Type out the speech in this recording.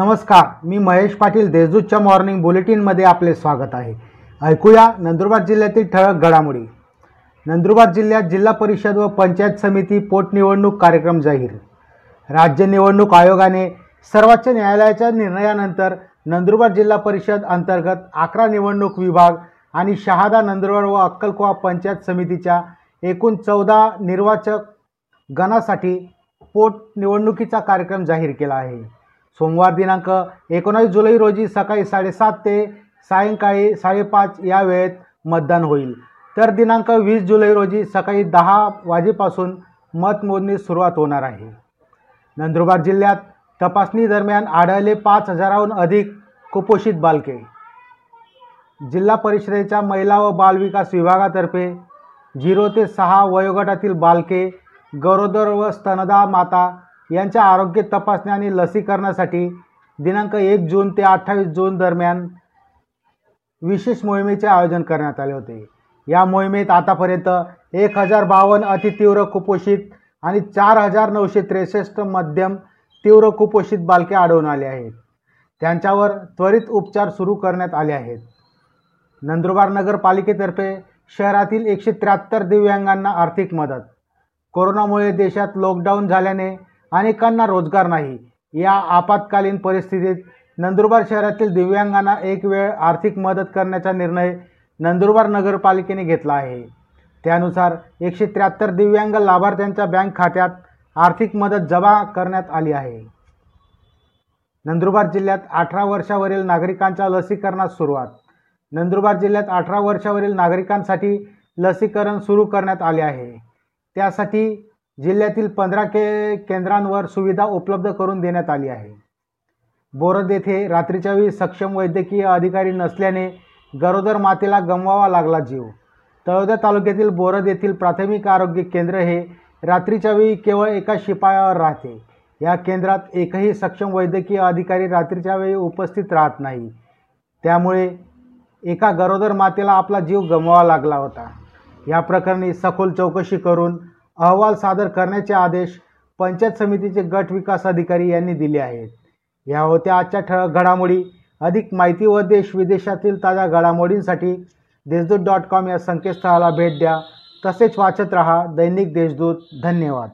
नमस्कार मी महेश पाटील देशदूतच्या मॉर्निंग बुलेटिनमध्ये आपले स्वागत आहे. ऐकूया नंदुरबार जिल्ह्यातील ठळक घडामोडी. नंदुरबार जिल्ह्यात जिल्हा परिषद व पंचायत समिती पोटनिवडणूक कार्यक्रम जाहीर. राज्य निवडणूक आयोगाने सर्वोच्च न्यायालयाच्या निर्णयानंतर नंदुरबार जिल्हा परिषद अंतर्गत अकरा निवडणूक विभाग आणि शहादा नंदुरबार व अक्कलकोवा पंचायत समितीच्या एकूण चौदा निर्वाचक गणासाठी पोटनिवडणुकीचा कार्यक्रम जाहीर केला आहे. सोमवार दिनांक एकोणावीस जुलै रोजी सकाळी साडेसात ते सायंकाळी साडेपाच या वेळेत मतदान होईल. तर दिनांक वीस जुलै रोजी सकाळी दहा वाजेपासून मतमोजणी सुरुवात होणार आहे. नंदुरबार जिल्ह्यात तपासणी दरम्यान आढळले पाच हजाराहून अधिक कुपोषित बालके. जिल्हा परिषदेच्या महिला व बालविकास विभागातर्फे झिरो ते सहा वयोगटातील बालके गरोदर व स्तनदा माता यांच्या आरोग्य तपासणी आणि लसीकरणासाठी दिनांक एक जून ते अठ्ठावीस जून दरम्यान विशेष मोहिमेचे आयोजन करण्यात आले होते. या मोहिमेत आतापर्यंत एक हजार बावन्न अतितीव्र कुपोषित आणि चार हजार नऊशे त्रेसष्ट मध्यम तीव्र कुपोषित बालके आढळून आले आहेत. त्यांच्यावर त्वरित उपचार सुरू करण्यात आले आहेत. नंदुरबार नगरपालिकेतर्फे शहरातील एकशे त्र्याहत्तर दिव्यांगांना आर्थिक मदत. कोरोनामुळे देशात लॉकडाऊन झाल्याने अनेकांना रोजगार नाही. या आपत्कालीन परिस्थितीत नंदुरबार शहरातील दिव्यांगांना एक वेळ आर्थिक मदत करण्याचा निर्णय नंदुरबार नगरपालिकेने घेतला आहे. त्यानुसार एकशे त्र्याहत्तर दिव्यांग लाभार्थ्यांच्या बँक खात्यात आर्थिक मदत जमा करण्यात आली आहे. नंदुरबार जिल्ह्यात अठरा वर्षावरील नागरिकांच्या लसीकरणास सुरुवात. नंदुरबार जिल्ह्यात अठरा वर्षावरील नागरिकांसाठी लसीकरण सुरू करण्यात आले आहे. त्यासाठी जिल्ह्यातील पंधरा के केंद्रांवर सुविधा उपलब्ध करून देण्यात आली आहे. बोरद येथे रात्रीच्या वेळी सक्षम वैद्यकीय अधिकारी नसल्याने गरोदर मातेला गमवावा लागला जीव. तळोदा तालुक्यातील बोरद येथील प्राथमिक आरोग्य केंद्र हे रात्रीच्या वेळी केवळ एका शिपायावर राहते. या केंद्रात एकही सक्षम वैद्यकीय अधिकारी रात्रीच्या वेळी उपस्थित राहत नाही. त्यामुळे एका गरोदर मातेला आपला जीव गमवावा लागला होता. या प्रकरणी सखोल चौकशी करून अहवाल सादर करण्याचे आदेश पंचायत समितीचे गट विकास अधिकारी यांनी दिले आहेत. या होत्या आजच्या ठळक घडामोडी. अधिक माहिती व देश विदेशातील ताज्या घडामोडींसाठी देशदूत डॉट कॉम या संकेतस्थळाला भेट द्या. तसेच वाचत रहा दैनिक देशदूत. धन्यवाद.